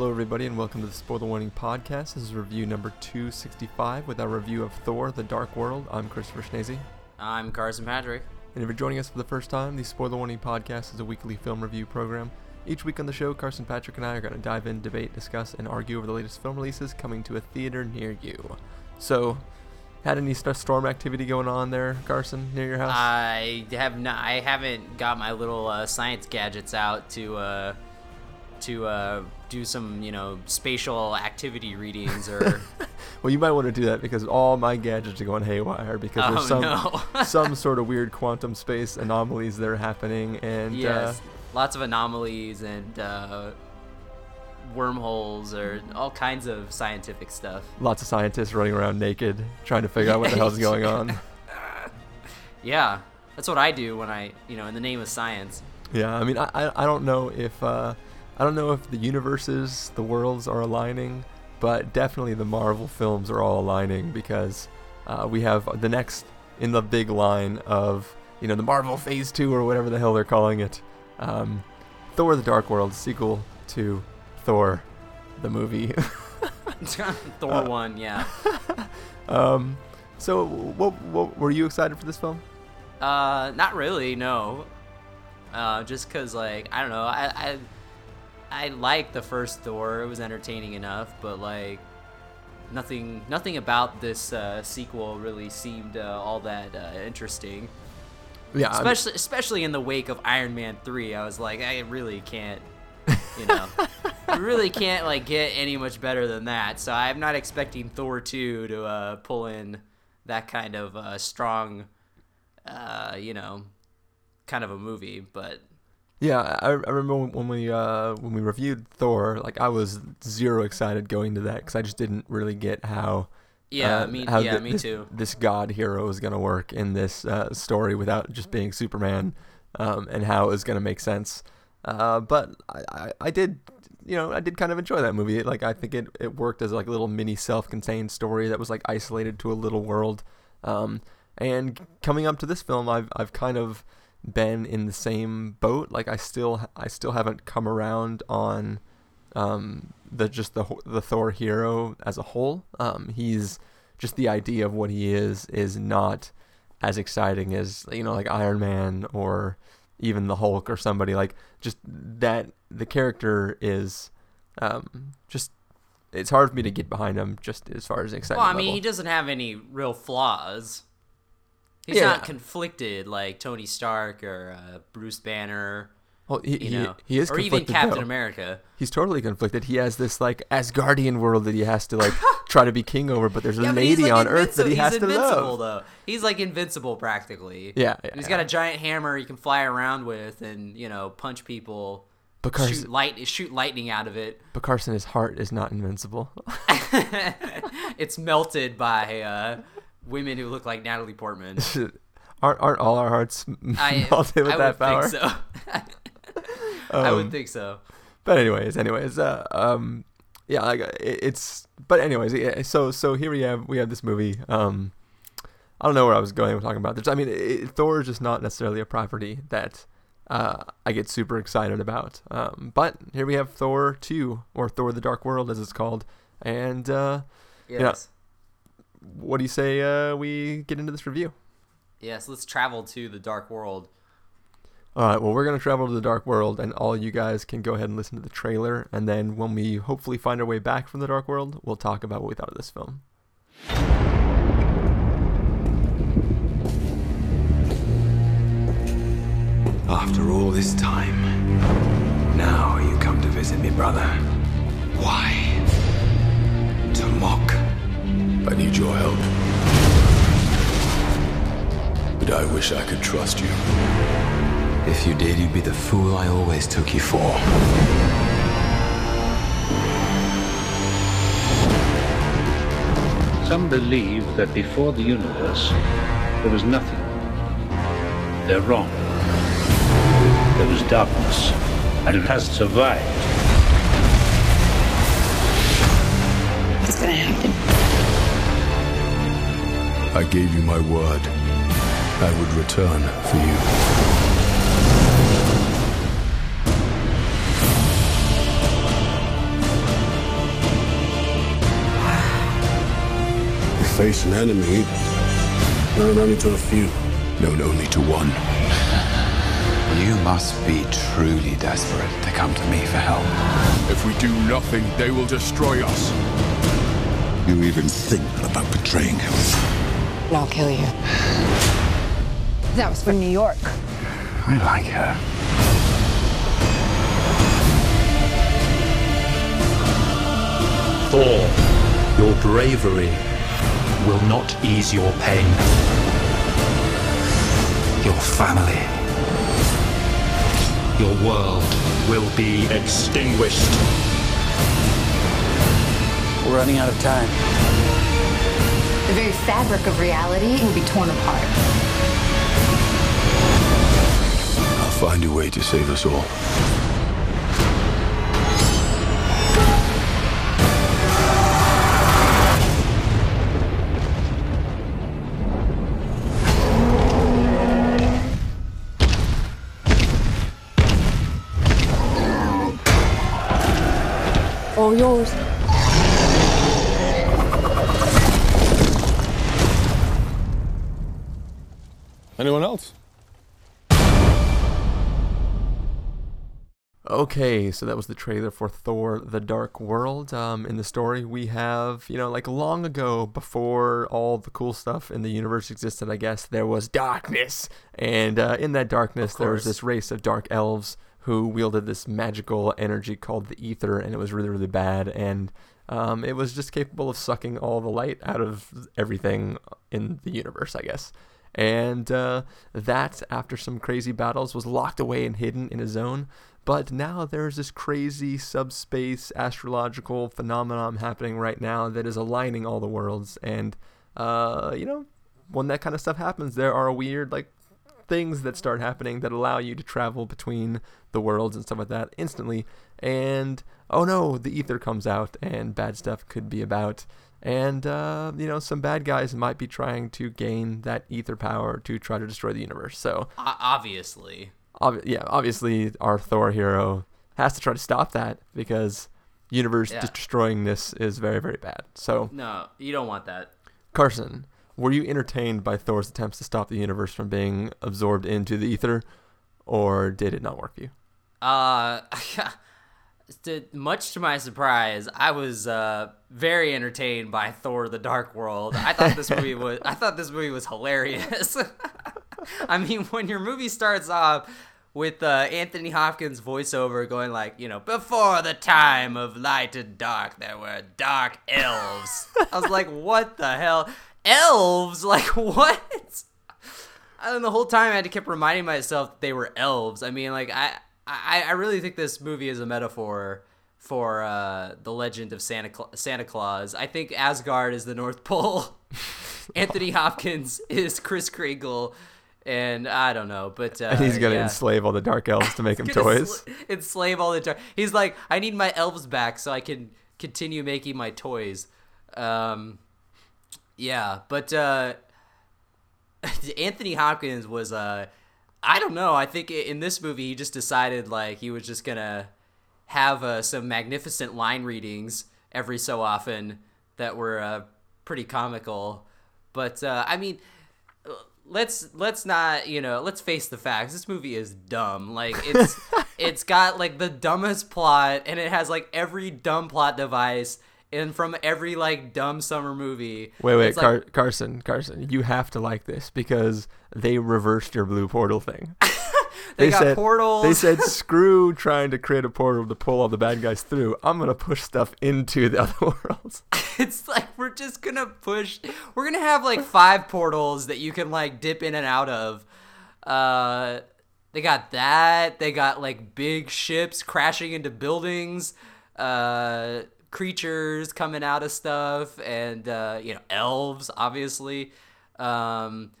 Hello, everybody, and welcome to the Spoiler Warning Podcast. This is review number 265 with our review of Thor The Dark World. I'm Christopher Schnese. I'm Carson Patrick. And if you're joining us for the first time, the Spoiler Warning Podcast is a weekly film review program. Each week on the show, Carson Patrick and I are going to dive in, debate, discuss, and argue over the latest film releases coming to a theater near you. So, had any storm activity going on there, Carson, near your house? I have not. I haven't got my little uh, science gadgets out to uh, to uh, do some, you know, spatial activity readings or. well, you might want to do that because all my gadgets are going haywire because Oh, there's some no. some sort of weird quantum space anomalies that are happening, and yes, uh, lots of anomalies and uh, wormholes or all kinds of scientific stuff. lots of scientists running around naked trying to figure out what the hell's going on. Yeah, that's what I do when I, you know, in the name of science. Yeah, I mean, I, I, I don't know if uh, I don't know if the universes, the worlds are aligning, but definitely the Marvel films are all aligning because uh, we have the next in the big line of you know the Marvel Phase Two or whatever the hell they're calling it, um, Thor: The Dark World sequel to Thor, the movie. Thor Uh, one, yeah. um, so, what, what were you excited for this film? Uh, not really, no. Uh, just cause like I don't know, I I I liked the first Thor. It was entertaining enough, but like nothing nothing about this uh, sequel really seemed uh, all that uh, interesting. Yeah, I'm- Especially especially in the wake of Iron Man three, I was like, I really can't, you know, I really can't like get any much better than that. So I'm not expecting Thor two to uh, pull in that kind of uh, strong, uh, you know, kind of a movie. But Yeah, I, I remember when- we uh, when we reviewed Thor, like I was zero excited going to that because I just didn't really get how yeah, uh, me how yeah me this, too. this god hero is gonna work in this uh, story without just being Superman, um, and how it was gonna make sense. Uh, but I, I, I did, you know, I did kind of enjoy that movie. Like I think it, it worked as like a little mini self-contained story that was like isolated to a little world. Um, and coming up to this film, I've I've kind of been in the same boat. Like I still I still haven't come around on um, the just the the Thor hero as a whole. Um, he's just the idea of what he is is not as exciting as you know like Iron Man or even the Hulk or somebody like just that the character is um, just it's hard for me to get behind him just as far as excitement Well, I mean, level. he doesn't have any real flaws. He's Yeah. not conflicted like Tony Stark or uh, Bruce Banner. well, he, You know, he is or even Captain though. America. He's totally conflicted. He has this like Asgardian world that he has to like try to be king over, but there's a Yeah, lady like, on Earth that he has he's to invincible, love. Though he's like invincible practically. Yeah, And he's yeah. got a giant hammer he can fly around with, and you know, punch people, But Carson, shoot light, shoot lightning out of it. but Carson, his heart is not invincible. it's melted by uh, women who look like Natalie Portman. aren't aren't all our hearts I, melted with I that would power? think so. I would Um, think so. But anyways, anyways, uh, um, yeah, like it, it's. But anyways, yeah, so so here we have we have this movie. Um, I don't know where I was going with talking about this. I mean, it, Thor is just not necessarily a property that uh, I get super excited about. Um, but here we have Thor two or Thor: The Dark World as it's called. And uh, Yes. What do you say uh, we get into this review? Yes. Let's travel to the dark world. All right, well, we're going to travel to the Dark World, and all you guys can go ahead and listen to the trailer. And then when we hopefully find our way back from the Dark World, we'll talk about what we thought of this film. After all this time, now you come to visit me, brother. Why? To mock. I need your help. But I wish I could trust you. If you did, you'd be the fool I always took you for. Some believe that before the universe, there was nothing. They're wrong. There was darkness, and it has survived. What's gonna happen? I gave you my word. I would return for you. You face an enemy known only to a few, known only to one. You must be truly desperate to come to me for help. If we do nothing, they will destroy us. You even think about betraying him. And I'll kill you. That was from New York. I like her. Thor, your bravery will not ease your pain. Your family, your world will be extinguished. We're running out of time. The very fabric of reality will be torn apart. I'll find a way to save us all. Okay, so that was the trailer for Thor: The Dark World. Um, in the story, we have you know like long ago, before all the cool stuff in the universe existed, I guess there was darkness, and uh, in that darkness, there was this race of dark elves who wielded this magical energy called the ether, and it was really really bad, and um, it was just capable of sucking all the light out of everything in the universe, I guess. And uh, that, after some crazy battles, was locked away and hidden in a zone. But now there's this crazy subspace astrological phenomenon happening right now that is aligning all the worlds. And, uh, you know, when that kind of stuff happens, there are weird, like, things that start happening that allow you to travel between the worlds and stuff like that instantly. And, oh no, the ether comes out and bad stuff could be about. And, uh, you know, some bad guys might be trying to gain that ether power to try to destroy the universe. So, obviously. Obvi- yeah, obviously our Thor hero has to try to stop that because universe Yeah. destroyingness is very, very bad. So, No, you don't want that. Carson, were you entertained by Thor's attempts to stop the universe from being absorbed into the ether, or did it not work for you? Uh, to, much to my surprise, I was uh, very entertained by Thor: The Dark World. I thought this movie was I thought this movie was hilarious. I mean, when your movie starts off with uh, Anthony Hopkins voiceover going like, you know, before the time of light and dark, there were dark elves. I was like, what the hell, elves? Like what? And the whole time I had to keep reminding myself that they were elves. I mean, like I, I, I really think this movie is a metaphor for uh, the legend of Santa Cla- Santa Claus. I think Asgard is the North Pole. Anthony Hopkins is Chris Kringle, and I don't know, but uh, And he's gonna yeah. enslave all the dark elves to make Gonna toys. ensla- enslave all the time. He's like, I need my elves back so I can continue making my toys. Um, yeah, but uh, Anthony Hopkins was uh, I don't know. I think in this movie he just decided like he was just gonna have uh, some magnificent line readings every so often that were uh, pretty comical. But uh, I mean, let's let's not you know let's face the facts. This movie is dumb. Like it's it's got like the dumbest plot, and it has like every dumb plot device. And from every like dumb summer movie. Wait, wait, It's like- Carson, Carson, you have to like this because they reversed your blue portal thing. They got said, portals. They said, "Screw trying to create a portal to pull all the bad guys through. I'm gonna push stuff into the other worlds." it's like we're just gonna push we're gonna have like five portals that you can like dip in and out of. Uh they got that they got like big ships crashing into buildings uh creatures coming out of stuff and uh you know elves obviously. Um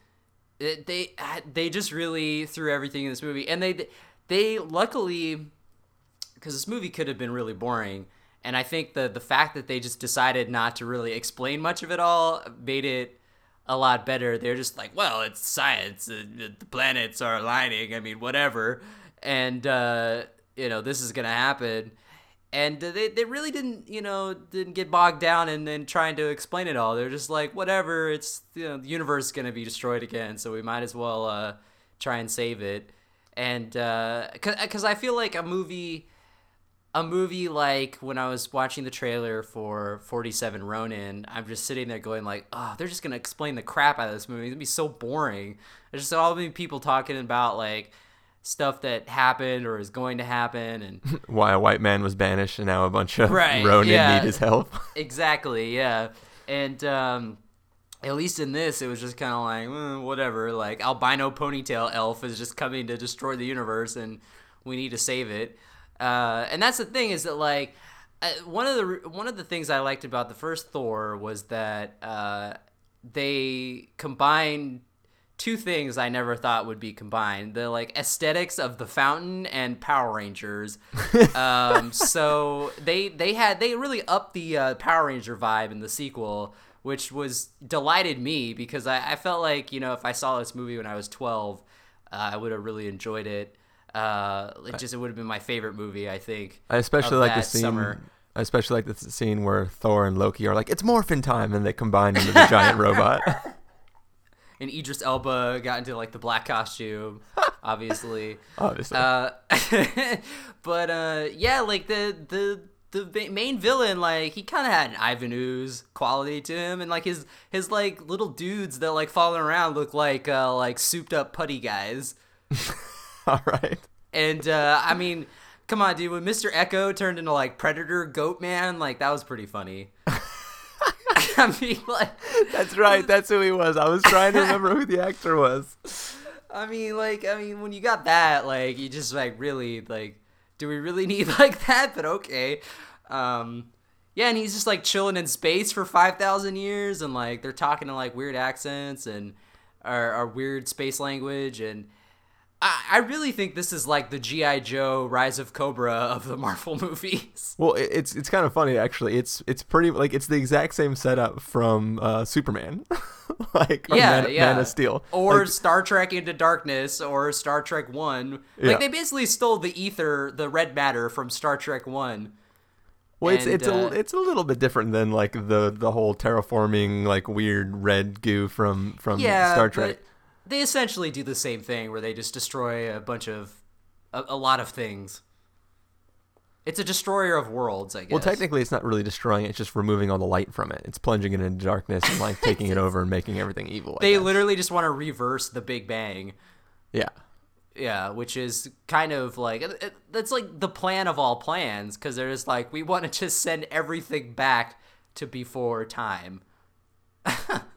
it- they they just really threw everything in this movie and they they luckily because this movie could have been really boring and i think the the fact that they just decided not to really explain much of it all made it a lot better. They're just like well it's science. Uh, the planets are aligning. I mean whatever. And uh you know this is gonna happen. And they, they really didn't you know didn't get bogged down in, in trying to explain it all. They're just like whatever. It's you know the universe is to be destroyed again. So we might as well uh, try and save it. And because i feel like a movie a movie like when i was watching the trailer for 47 ronin i'm just sitting there going like oh they're just going to explain the crap out of this movie it's going to be so boring there's just saw all many people talking about like stuff that happened or is going to happen and Why a white man was banished and now a bunch of Right, Ronin yeah. need his help. exactly yeah and um at least in this it was just kind of like "Eh, whatever like albino ponytail elf is just coming to destroy the universe and we need to save it uh and that's the thing is that like uh, one of the one of the things i liked about the first thor was that uh they combined two things I never thought would be combined: the like aesthetics of the fountain and Power Rangers. um, so they they had they really upped the uh, Power Ranger vibe in the sequel, which was delighted me because I, I felt like you know if I saw this movie when I was twelve, uh, I would have really enjoyed it. Uh, it just it would have been my favorite movie, I think. I especially like the scene. summer. I especially like the scene where Thor and Loki are like, "It's morphin time," and they combine into the giant robot. and Idris Elba got into like the black costume, obviously. Obviously. Uh, but uh, yeah, like the the the main villain, like he kind of had an Ivan Ooze quality to him, and like his his like little dudes that like following around look like uh, like souped up putty guys. All right. And uh, I mean, come on, dude, when Mr. Eko turned into like Predator Goat Man, like that was pretty funny. I mean, like. That's right. That's who he was. I was trying to remember who the actor was. I mean, like, I mean, when you got that, like, you just like really like, do we really need like that? But okay, um, yeah, and he's just like chilling in space for five thousand years, and like they're talking in like weird accents and our, our weird space language, and I, I really think this is like the GI Joe Rise of Cobra of the Marvel movies. Well, it's it's kind of funny actually. It's it's pretty like it's the exact same setup from uh, Superman, like or yeah, Man, yeah. Man of Steel, or Like, Star Trek Into Darkness, or Star Trek One. Yeah. Like they basically stole the ether, the red matter from Star Trek One. well, it's and, it's uh, a it's a little bit different than like the the whole terraforming like weird red goo from from yeah, Star Trek. but they essentially do the same thing where they just destroy a bunch of a, a lot of things. It's a destroyer of worlds, I guess. Well, technically, it's not really destroying it; it's just removing all the light from it. It's plunging it into darkness and like taking it over and making everything evil. I they guess. literally just want to reverse the Big Bang. yeah. Yeah, which is kind of like it- that's like the plan of all plans because they're just like we want to just send everything back to before time.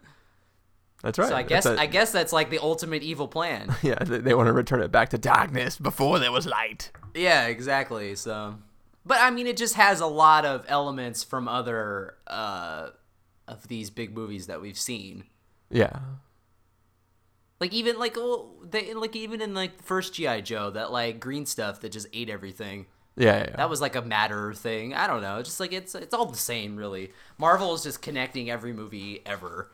That's right. So I guess a- I guess that's like the ultimate evil plan. yeah, they, they want to return it back to darkness before there was light. Yeah, exactly. So, but I mean, it just has a lot of elements from other uh, of these big movies that we've seen. Yeah. Like even like well, they like even in like the first GI Joe, that like green stuff that just ate everything. Yeah, yeah, yeah. That was like a matter thing. I don't know. Just like it's it's all the same, really. Marvel is just connecting every movie ever.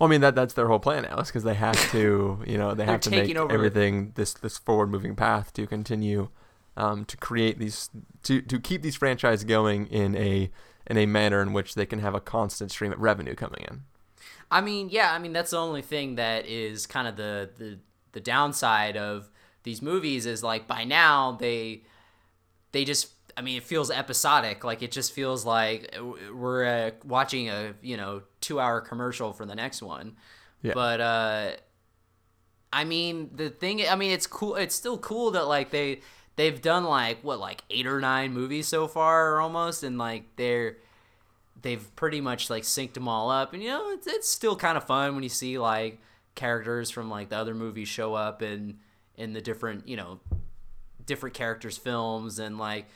Well, I mean that that's their whole plan now, is because they have to, you know, they have to make over- everything this this forward moving path to continue, um, to create these to to keep these franchises going in a in a manner in which they can have a constant stream of revenue coming in. I mean, yeah, I mean that's the only thing that is kind of the the the downside of these movies is like by now they they just I mean it feels episodic like it just feels like we're uh, watching a you know 2 hour commercial for the next one. Yeah. But uh I mean the thing I mean it's cool it's still cool that like they they've done like what like 8 or 9 movies so far almost and like they're they've pretty much like synced them all up and you know it's, it's still kind of fun when you see like characters from like the other movies show up in in the different you know different characters films and like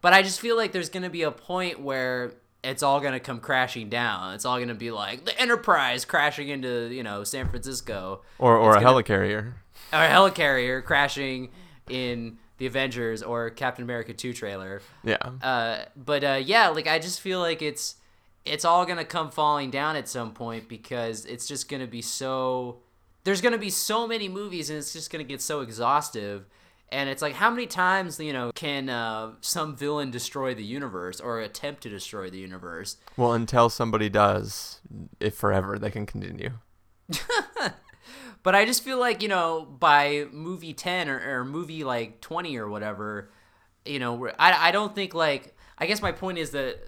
but i just feel like there's gonna be a point where it's all gonna come crashing down it's all gonna be like the enterprise crashing into you know san francisco Or or It's a gonna- helicarrier. or a helicarrier crashing in the avengers or captain america 2 trailer Yeah. uh, but uh, yeah, like I just feel like it's it's all gonna come falling down at some point because it's just gonna be so. There's gonna be so many movies and it's just gonna get so exhaustive, And it's like, how many times, you know, can uh, some villain destroy the universe or attempt to destroy the universe? Well, until somebody does, if forever, they can continue. but I just feel like, you know, by movie 10 or, or movie like 20 or whatever, you know, I, I don't think like, I guess my point is that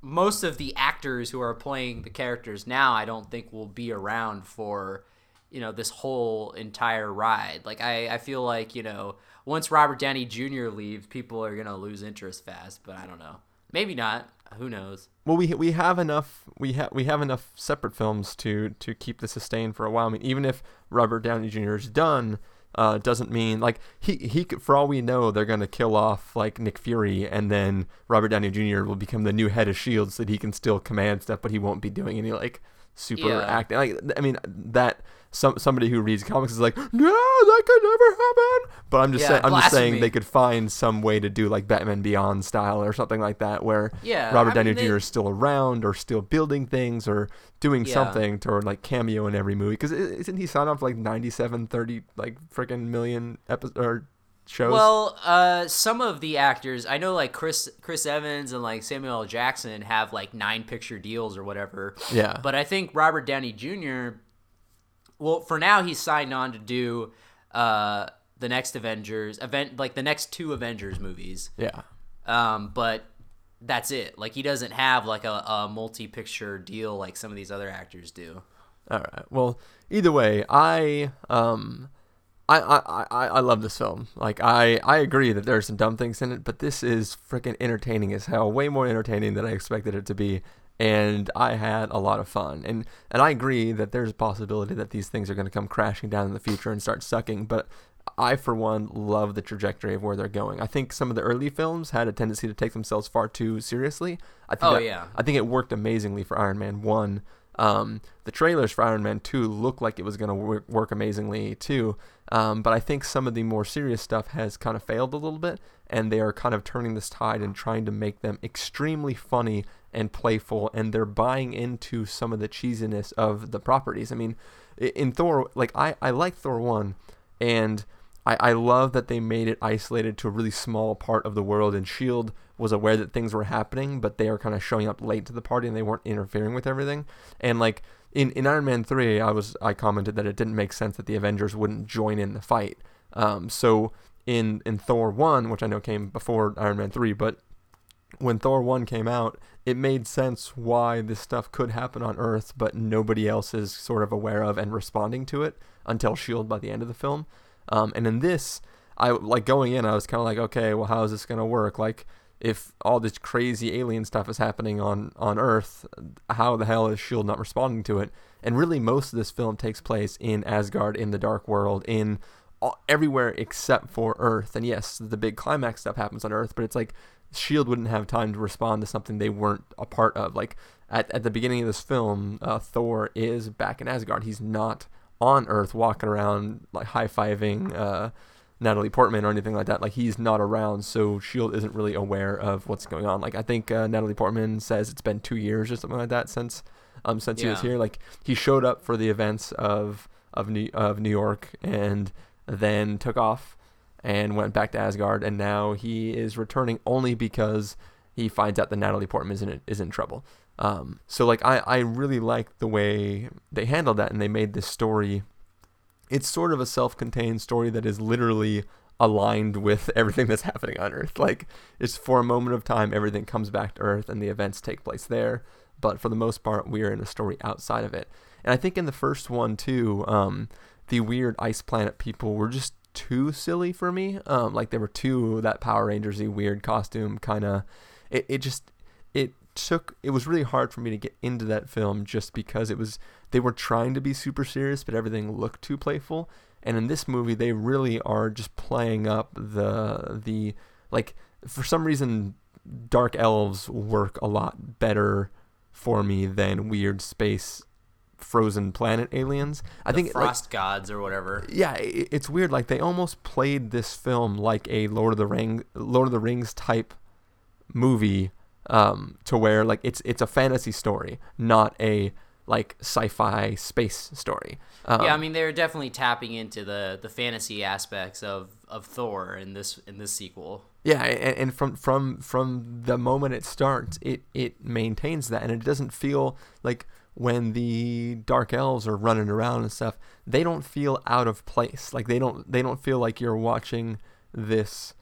most of the actors who are playing the characters now, I don't think will be around for, you know, this whole entire ride. Like, I, I feel like, you know, once Robert Downey Jr. leaves, people are going to lose interest fast, but I don't know. Maybe not. Who knows? Well, we we have enough we have we have enough separate films to to keep the sustain for a while. I mean, even if Robert Downey Jr. is done, uh, doesn't mean like he he could, for all we know they're gonna kill off like Nick Fury and then Robert Downey Jr. will become the new head of Shield so that he can still command stuff, but he won't be doing any like super Yeah. acting. Like I mean that some somebody who reads comics is like, no, that could never happen. But I'm just Yeah, saying, I'm just saying they could find some way to do like Batman Beyond style or something like that, where Yeah, Robert I Downey Jr. is still around or still building things or doing Yeah. something to like cameo in every movie. Because isn't he signed off for, like 97, 30 like freaking million episodes or shows? Well, uh, some of the actors I know, like Chris Chris Evans and like Samuel L. Jackson, have like nine picture deals or whatever. Yeah. But I think Robert Downey Jr. Well, for now he's signed on to do uh, the next Avengers event, like the next two Avengers movies. yeah. Um, but that's it. Like he doesn't have like a, a multi picture deal like some of these other actors do. All right. Well, either way, I um, I I I, I love this film. Like I I agree that there are some dumb things in it, but this is freaking entertaining as hell. Way more entertaining than I expected it to be. And I had a lot of fun, and and I agree that there's a possibility that these things are going to come crashing down in the future and start sucking. But I, for one, love the trajectory of where they're going. I think some of the early films had a tendency to take themselves far too seriously. I think Oh, that- yeah. I think it worked amazingly for Iron Man 1. Um, the trailers for Iron Man 2 look like it was going to work, work amazingly too. Um, but I think some of the more serious stuff has kind of failed a little bit, and they are kind of turning this tide and trying to make them extremely funny and playful, and they're buying into some of the cheesiness of the properties. I mean, in Thor, like, I, I like Thor 1, and I, I love that they made it isolated to a really small part of the world and shield was aware that things were happening but they are kind of showing up late to the party and they weren't interfering with everything and like in, in iron man 3 i was i commented that it didn't make sense that the avengers wouldn't join in the fight um, so in in thor 1 which i know came before iron man 3 but when Thor 1 came out, it made sense why this stuff could happen on Earth, but nobody else is sort of aware of and responding to it until S.H.I.E.L.D. by the end of the film. Um, and in this, I like going in, I was kind of like, okay, well, how is this going to work? Like, if all this crazy alien stuff is happening on, on Earth, how the hell is S.H.I.E.L.D. not responding to it? And really, most of this film takes place in Asgard, in the Dark World, in all, everywhere except for Earth. And yes, the big climax stuff happens on Earth, but it's like Shield wouldn't have time to respond to something they weren't a part of. Like at, at the beginning of this film, uh, Thor is back in Asgard. He's not on Earth walking around like high fiving uh, Natalie Portman or anything like that. Like he's not around, so Shield isn't really aware of what's going on. Like I think uh, Natalie Portman says it's been two years or something like that since um since he was here. Like he showed up for the events of of New of New York and then took off and went back to Asgard, and now he is returning only because he finds out that Natalie Portman is in is in trouble. Um, so like I I really like the way they handled that, and they made this story. It's sort of a self-contained story that is literally aligned with everything that's happening on Earth. Like it's for a moment of time, everything comes back to Earth, and the events take place there. But for the most part, we are in a story outside of it. And I think in the first one too, um, the weird ice planet people were just too silly for me. Um, like they were too that Power Rangersy weird costume kind of. It, it just it took it was really hard for me to get into that film just because it was they were trying to be super serious but everything looked too playful and in this movie they really are just playing up the the like for some reason dark elves work a lot better for me than weird space frozen planet aliens i The think like, frost gods or whatever. yeah, i it's weird. Like they almost played this film like a Lord of the Ring, Lord of the Rings type movie, um, to where like it's it's a fantasy story, not a like sci-fi space story. Um, yeah, I mean they're definitely tapping into the the fantasy aspects of of Thor in this in this sequel. Yeah, and, and from from from the moment it starts, it it maintains that, and it doesn't feel like when the dark elves are running around and stuff, they don't feel out of place. Like they don't they don't feel like you're watching this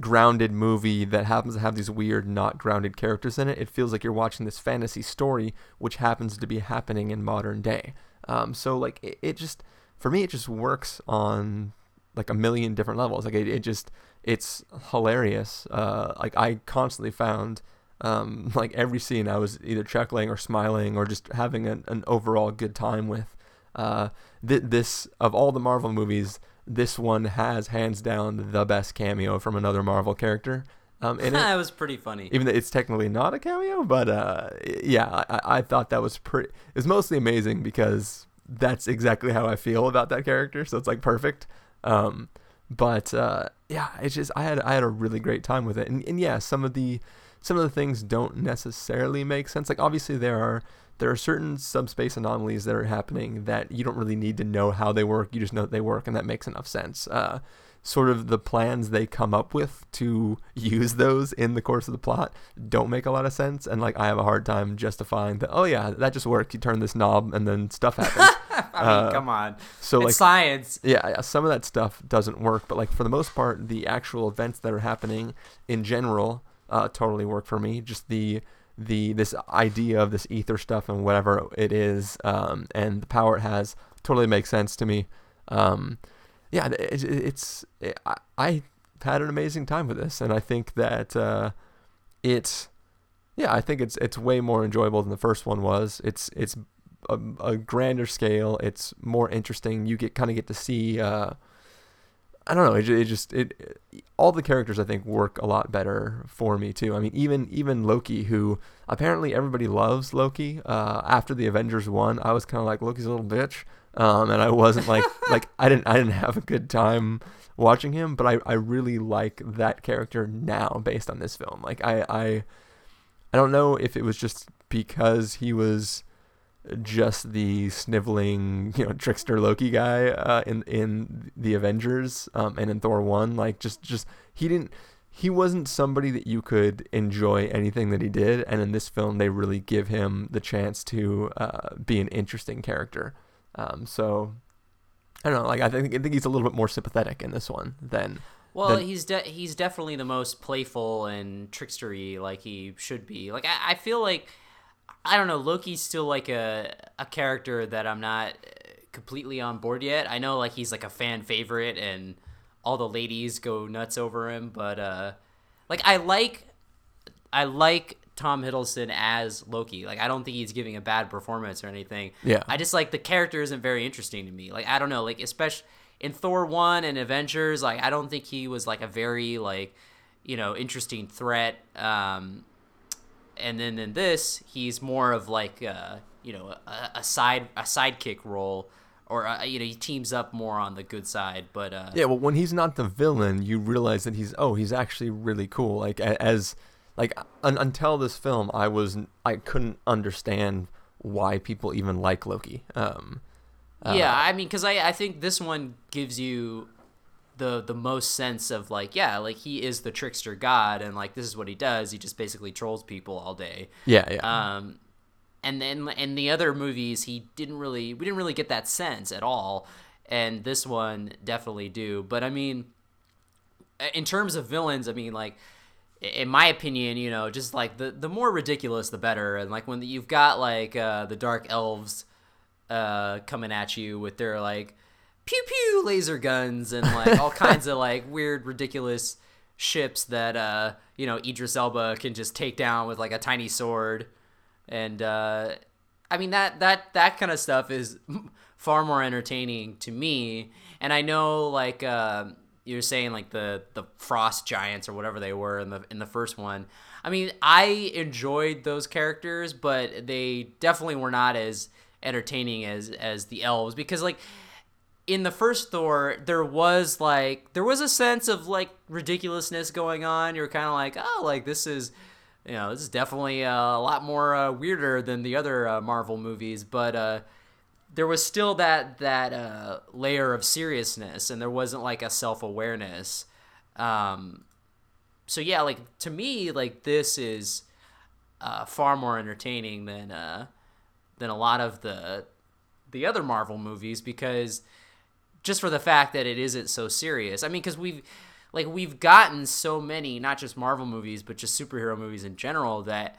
grounded movie that happens to have these weird not grounded characters in it. It feels like you're watching this fantasy story which happens to be happening in modern day. Um, so like it, it just for me it just works on like a million different levels. Like it, it just it's hilarious. Uh, like I constantly found um, like every scene I was either chuckling or smiling or just having an, an overall good time with. Uh, th- this of all the Marvel movies, this one has hands down the best cameo from another Marvel character. Um, in it. was pretty funny. Even though it's technically not a cameo, but uh, yeah, I, I thought that was pretty. It's mostly amazing because that's exactly how I feel about that character. So it's like perfect. Um, but uh, yeah, it's just I had I had a really great time with it, and, and yeah, some of the some of the things don't necessarily make sense. Like obviously there are there are certain subspace anomalies that are happening that you don't really need to know how they work. You just know that they work, and that makes enough sense. Uh, sort of the plans they come up with to use those in the course of the plot don't make a lot of sense and like i have a hard time justifying that oh yeah that just worked you turn this knob and then stuff happens I mean, uh, come on. So it's like science. Yeah, some of that stuff doesn't work, but like for the most part, the actual events that are happening in general uh, totally work for me. Just the the this idea of this ether stuff and whatever it is, um, and the power it has totally makes sense to me. Um, yeah, it, it's it, I, I, had an amazing time with this, and I think that uh, it's yeah, I think it's it's way more enjoyable than the first one was. It's it's a, a grander scale. It's more interesting. You get kind of get to see. Uh, I don't know. It, it just it, all the characters I think work a lot better for me too. I mean, even even Loki, who apparently everybody loves Loki. Uh, after the Avengers one, I was kind of like Loki's a little bitch, um, and I wasn't like like I didn't I didn't have a good time watching him, but I, I really like that character now based on this film. Like I I I don't know if it was just because he was just the sniveling, you know, trickster Loki guy uh, in in the Avengers um, and in Thor one. Like just just he didn't he wasn't somebody that you could enjoy anything that he did, and in this film they really give him the chance to uh, be an interesting character. Um, so I don't know, like I think I think he's a little bit more sympathetic in this one than. Well, he's de- he's definitely the most playful and trickstery, like he should be. Like I, I feel like I don't know. Loki's still like a a character that I'm not completely on board yet. I know like he's like a fan favorite and all the ladies go nuts over him, but uh like I like I like Tom Hiddleston as Loki. Like I don't think he's giving a bad performance or anything. Yeah. I just like the character isn't very interesting to me. Like I don't know, like especially in Thor 1 and Avengers, like I don't think he was like a very like you know, interesting threat. Um and then in this he's more of like uh, you know a, a, side a sidekick role or uh, you know he teams up more on the good side but uh, yeah well when he's not the villain you realize that he's oh he's actually really cool. Like as like un- until this film i was i couldn't understand why people even like loki. Um uh, yeah i mean because I, I think this one gives you the the most sense of like yeah like he is the trickster god and like this is what he does. He just basically trolls people all day. Yeah yeah. Um and then in the other movies he didn't really we didn't really get that sense at all. And this one definitely do. But i mean in terms of villains i mean like in my opinion you know just like the the more ridiculous the better. And like when you've got like uh the dark elves uh coming at you with their like pew pew laser guns and like all kinds of like weird ridiculous ships that uh you know Idris Elba can just take down with like a tiny sword. And uh I mean that that that kind of stuff is far more entertaining to me. And I know like uh you're saying like the the frost giants or whatever they were in the in the first one. I mean I enjoyed those characters but they definitely were not as entertaining as as the elves because like in the first Thor, there was like there was a sense of like ridiculousness going on. You're kind of like, oh, like this is, you know, this is definitely uh, a lot more uh, weirder than the other uh, Marvel movies. But uh, there was still that that uh, layer of seriousness, and there wasn't like a self awareness. Um, so yeah, like to me, like this is uh, far more entertaining than than a lot of the the other Marvel movies because just for the fact that it isn't so serious. I mean, because we've like we've gotten so many, not just Marvel movies, but just superhero movies in general that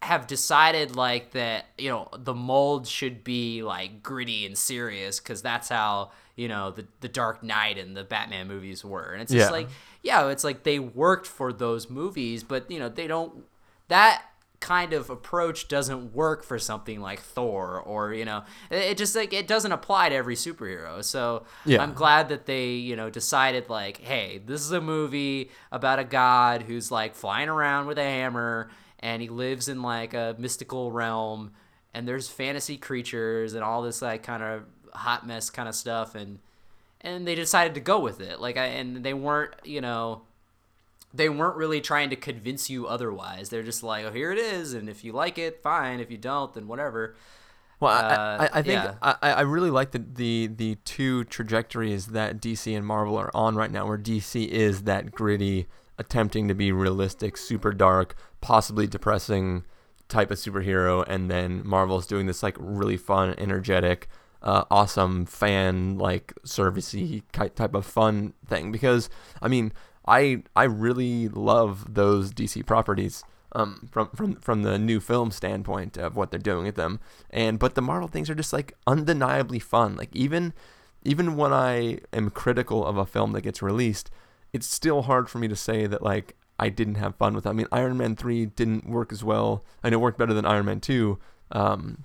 have decided like that you know the mold should be like gritty and serious because that's how you know the the Dark Knight and the Batman movies were, and it's just Yeah. like yeah, it's like they worked for those movies, but you know they don't that kind of approach doesn't work for something like Thor or you know it, just like it doesn't apply to every superhero. So Yeah. I'm glad that they you know decided like hey this is a movie about a god who's like flying around with a hammer and he lives in like a mystical realm and there's fantasy creatures and all this like kind of hot mess kind of stuff and and they decided to go with it like I, and they weren't you know they weren't really trying to convince you otherwise they're just like oh here it is and if you like it fine if you don't then whatever Well, I, Uh, I, I think yeah. I, I really like the, the the two trajectories that DC and Marvel are on right now, where DC is that gritty, attempting to be realistic, super dark, possibly depressing type of superhero, and then Marvel's doing this like really fun, energetic, uh, awesome fan like servicey type of fun thing. Because I mean, I I really love those DC properties um, from from from the new film standpoint of what they're doing with them. And but the Marvel things are just like undeniably fun. Like even even when I am critical of a film that gets released, it's still hard for me to say that like I didn't have fun with it. I mean, Iron Man three didn't work as well. I know it worked better than Iron Man two. Um,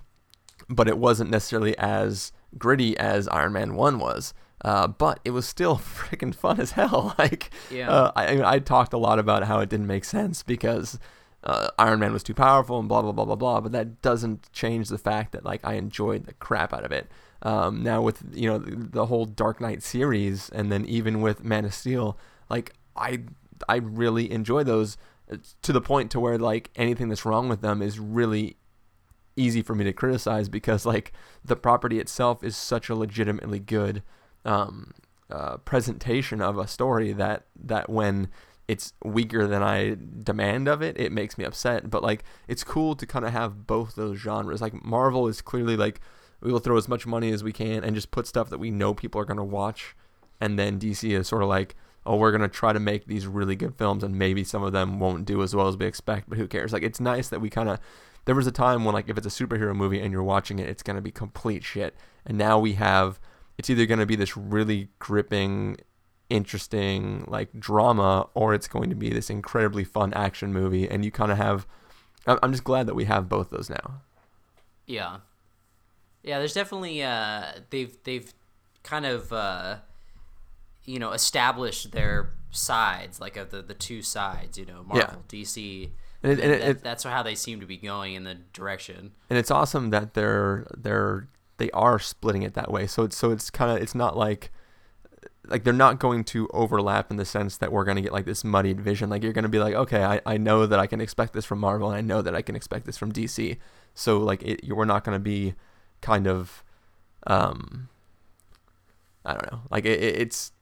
but it wasn't necessarily as gritty as Iron Man One was. Uh, but it was still freaking fun as hell. Like, Yeah. uh, I, I talked a lot about how it didn't make sense because uh, Iron Man was too powerful and blah blah blah blah blah. But that doesn't change the fact that like I enjoyed the crap out of it. Um, now with you know the, the whole Dark Knight series, and then even with Man of Steel, like I I really enjoy those uh, to the point to where like anything that's wrong with them is really easy for me to criticize because like the property itself is such a legitimately good um, uh, presentation of a story that that when it's weaker than I demand of it, it makes me upset. But like it's cool to kind of have both those genres. Like Marvel is clearly like we will throw as much money as we can and just put stuff that we know people are gonna watch, and then DC is sort of like oh we're gonna try to make these really good films and maybe some of them won't do as well as we expect, but who cares? Like it's nice that we kind of there was a time when like if it's a superhero movie and you're watching it, it's gonna be complete shit. And now we have it's either gonna be this really gripping, interesting like drama, or it's going to be this incredibly fun action movie. And you kind of have. I'm just glad that we have both those now. Yeah. Yeah, there's definitely uh they've they've kind of uh you know established their sides like of the the two sides, you know, Marvel, DC. And it- and it- that- it- that's how they seem to be going in the direction. and it's awesome that they're they're they are splitting it that way. So it's so it's kind of it's not like like they're not going to overlap in the sense that we're going to get like this muddied vision. Like you're going to be like, okay, I, I know that I can expect this from Marvel, and I know that I can expect this from DC. So like it, we're not going to be kind of um I don't know. Like it, it, it's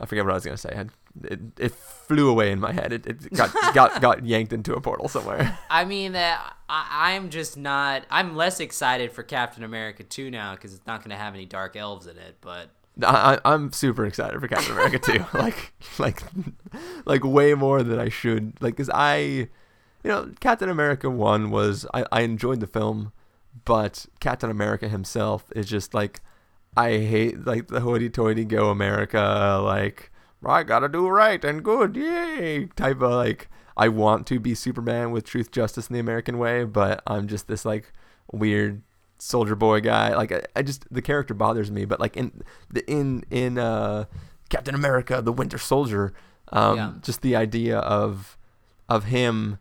I forget what I was going to say. I, it, it flew away in my head. It, it got got got yanked into a portal somewhere. I mean that I, I'm just not. I'm less excited for Captain America 2 now because it's not going to have any dark elves in it. But I, I- I'm super excited for Captain America 2. like, like, like way more than I should. Like, cause I, you know, Captain America one was I, I enjoyed the film, but Captain America himself is just like, I hate like the hoity-toity go America like I gotta do right and good yay type of like I want to be Superman with truth, justice, and the American way, but I'm just this like weird soldier boy guy. Like I, I just the character bothers me, but like in the in in uh, Captain America, the Winter Soldier, um, Yeah. just the idea of of him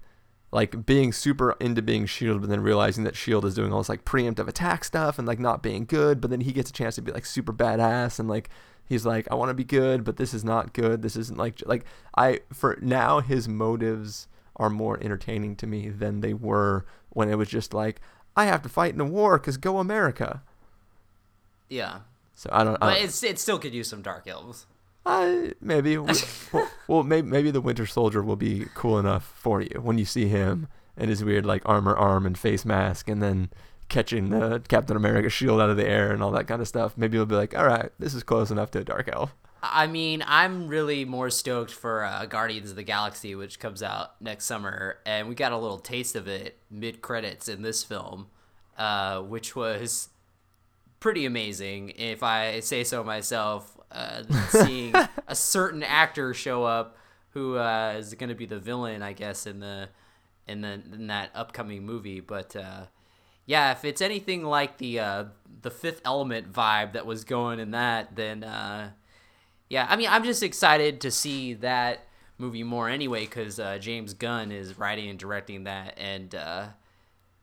like being super into being Shield, but then realizing that Shield is doing all this like preemptive attack stuff and like not being good, but then he gets a chance to be like super badass and like he's like I want to be good, but this is not good. This isn't like like I for now his motives are more entertaining to me than they were when it was just like I have to fight in a war because go America. Yeah, So I don't. I but don't it's it still could use some dark elves. I, maybe. well, well, maybe maybe the Winter Soldier will be cool enough for you when you see him in his weird like armor arm and face mask, and then catching the Captain America shield out of the air and all that kind of stuff. Maybe you'll be like, all right, this is close enough to a dark elf. I mean, I'm really more stoked for uh, Guardians of the Galaxy, which comes out next summer, and we got a little taste of it mid credits in this film, uh, which was pretty amazing, if I say so myself. Uh, seeing a certain actor show up who uh, is going to be the villain, I guess, in the in the in that upcoming movie, but. Yeah, if it's anything like the uh, the Fifth Element vibe that was going in that, then uh, yeah, I mean, I'm just excited to see that movie more anyway because uh, James Gunn is writing and directing that, and uh,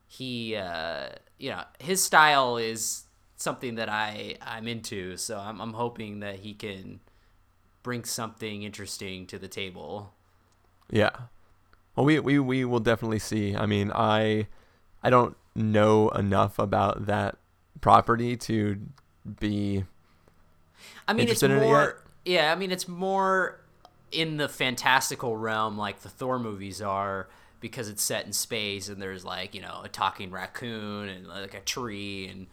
he, uh, you know, his style is something that I I'm into. So I'm I'm hoping that he can bring something interesting to the table. Yeah. Well, we, we, we will definitely see. I mean, I I don't know enough about that property to be I mean, it's in it more. Yeah, I mean, it's more in the fantastical realm, like the Thor movies are, because it's set in space and there's like you know a talking raccoon and like a tree and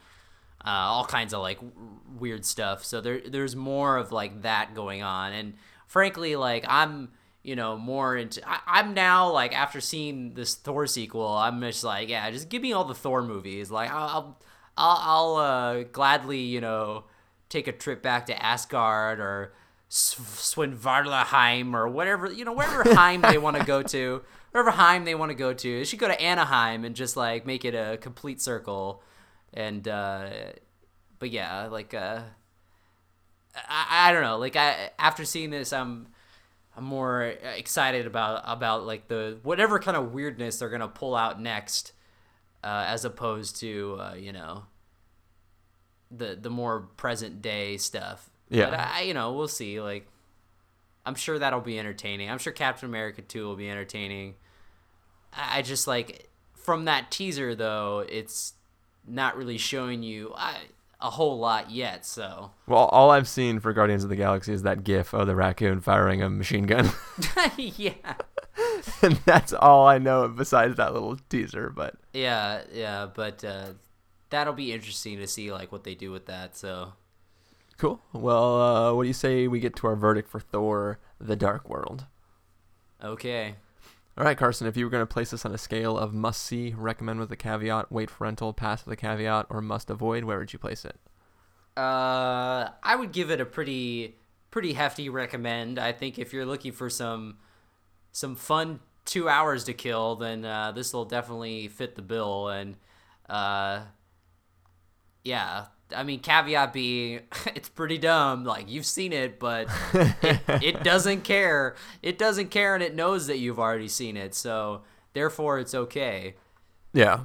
uh, all kinds of like w- weird stuff. So there, there's more of like that going on. And frankly, like I'm, you know, more into. I, I'm now like after seeing this Thor sequel, I'm just like, yeah, just give me all the Thor movies. Like I'll, I'll, I'll, uh, gladly, you know, take a trip back to Asgard or Swinvarlaheim or whatever, you know, wherever Heim they want to go to, wherever Heim they want to go to. They should go to Anaheim and just like make it a complete circle. And, uh, but yeah, like, uh, I, I don't know, like I, after seeing this, I'm, I'm more excited about, about like the, whatever kind of weirdness they're going to pull out next, uh, as opposed to, uh, you know, the, the more present day stuff. Yeah. But I, you know, we'll see. Like, I'm sure that'll be entertaining. I'm sure Captain America 2 will be entertaining. I I just like from that teaser though, it's not really showing you I, a whole lot yet. So well. All I've seen for Guardians of the Galaxy is that GIF of the raccoon firing a machine gun, yeah, and that's all I know besides that little teaser. But yeah, yeah. But uh, that'll be interesting to see like what they do with that. So cool. Well, uh, what do you say we get to our verdict for Thor: The Dark World? okay. All right, Carson, if you were going to place this on a scale of must see, recommend with a caveat, wait for rental, pass with a caveat, or must avoid, where would you place it? Uh, I would give it a pretty pretty hefty recommend. I think if you're looking for some some fun two hours to kill, then uh, this will definitely fit the bill. And uh, yeah, I mean, caveat being, it's pretty dumb. Like you've seen it, but it, it doesn't care. It doesn't care, and it knows that you've already seen it. So therefore, it's okay. Yeah,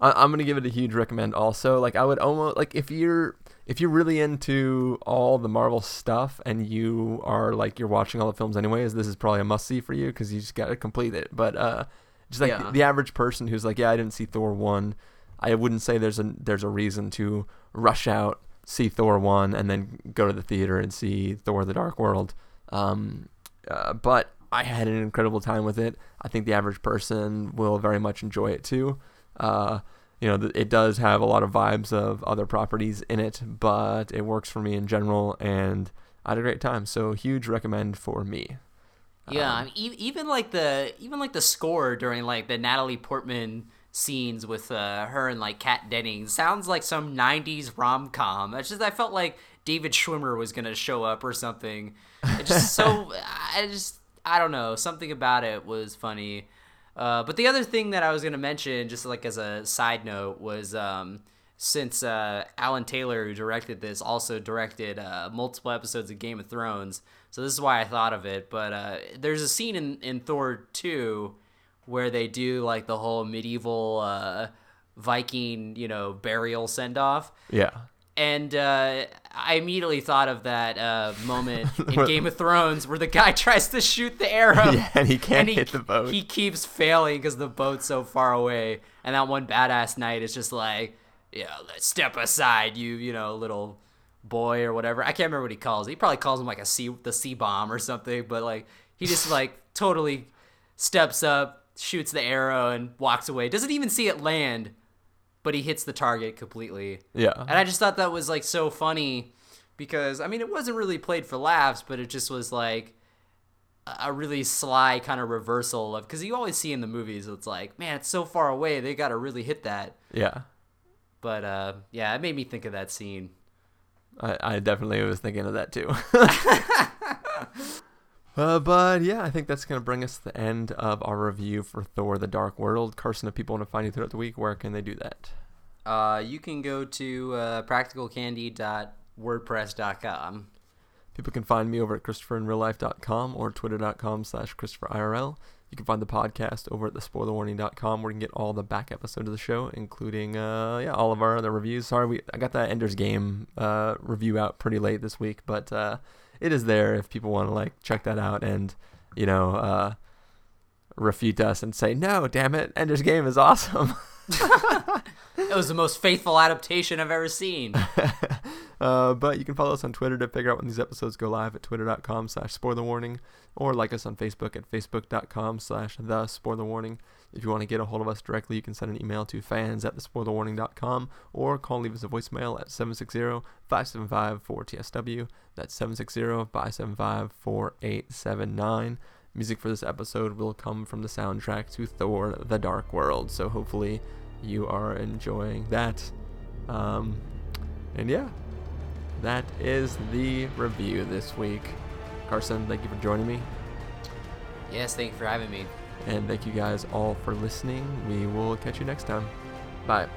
I, I'm gonna give it a huge recommend. Also, like I would almost like if you're if you're really into all the Marvel stuff and you are like you're watching all the films anyways, this is probably a must see for you because you just got to complete it. But uh, just like Yeah. the average person who's like, yeah, I didn't see Thor one, I wouldn't say there's a there's a reason to rush out see Thor one and then go to the theater and see Thor: The Dark World. Um, uh, but I had an incredible time with it. I think the average person will very much enjoy it too. Uh, you know, it does have a lot of vibes of other properties in it, but it works for me in general, and I had a great time. So huge recommend for me. Yeah, Um, even like the even like the score during like the Natalie Portman scenes with uh, her and like Kat Dennings sounds like some '90s rom com. It's just I felt like David Schwimmer was gonna show up or something. It's just so I just I don't know something about it was funny. Uh, but the other thing that I was gonna mention, just like as a side note, was um, since uh, Alan Taylor, who directed this, also directed uh, multiple episodes of Game of Thrones. So this is why I thought of it. But uh, there's a scene in, in Thor 2 where they do like the whole medieval uh, Viking, you know, burial send off. Yeah. And uh, I immediately thought of that uh, moment in Game of Thrones where the guy tries to shoot the arrow. Yeah, and he can't he, hit the boat. He keeps failing because the boat's so far away. And that one badass knight is just like, yeah, let's step aside, you, you know, little boy or whatever. I can't remember what he calls. It. He probably calls him like a C the C bomb or something. But like he just like totally steps up, shoots the arrow, and walks away. Doesn't even see it land, but he hits the target completely. Yeah. And I just thought that was like so funny because I mean it wasn't really played for laughs, but it just was like a really sly kind of reversal of because you always see in the movies it's like man it's so far away they got to really hit that Yeah. but uh yeah it made me think of that scene I, I definitely was thinking of that too. uh, but yeah, I think that's going to bring us to the end of our review for Thor the Dark World. Carson, if people want to find you throughout the week, where can they do that? uh you can go to uh, practicalcandy.wordpress.com People can find me over at ChristopherInRealLife.com or Twitter.com slash ChristopherIRL. You can find the podcast over at thespoilerwarning.com where you can get all the back episodes of the show, including uh, yeah all of our other reviews. Sorry, we I got that Ender's Game uh, review out pretty late this week, but uh, it is there if people want to like check that out and you know uh, refute us and say no, damn it, Ender's Game is awesome. it was the most faithful adaptation i've ever seen uh, but you can follow us on Twitter to figure out when these episodes go live at twitter.com slash spoiler warning or like us on Facebook at facebook.com slash the spoiler warning. If you want to get a hold of us directly, you can send an email to fans at thespoilerwarning.com or call leave us a voicemail at 760-575-4TSW. That's 760-575-4879. Music for this episode will come from the soundtrack to Thor The Dark World, so hopefully you are enjoying that. Um, and yeah, that is the review this week. Carson, thank you for joining me. yes thank you for having me And thank you guys all for listening. We will catch you next time. Bye.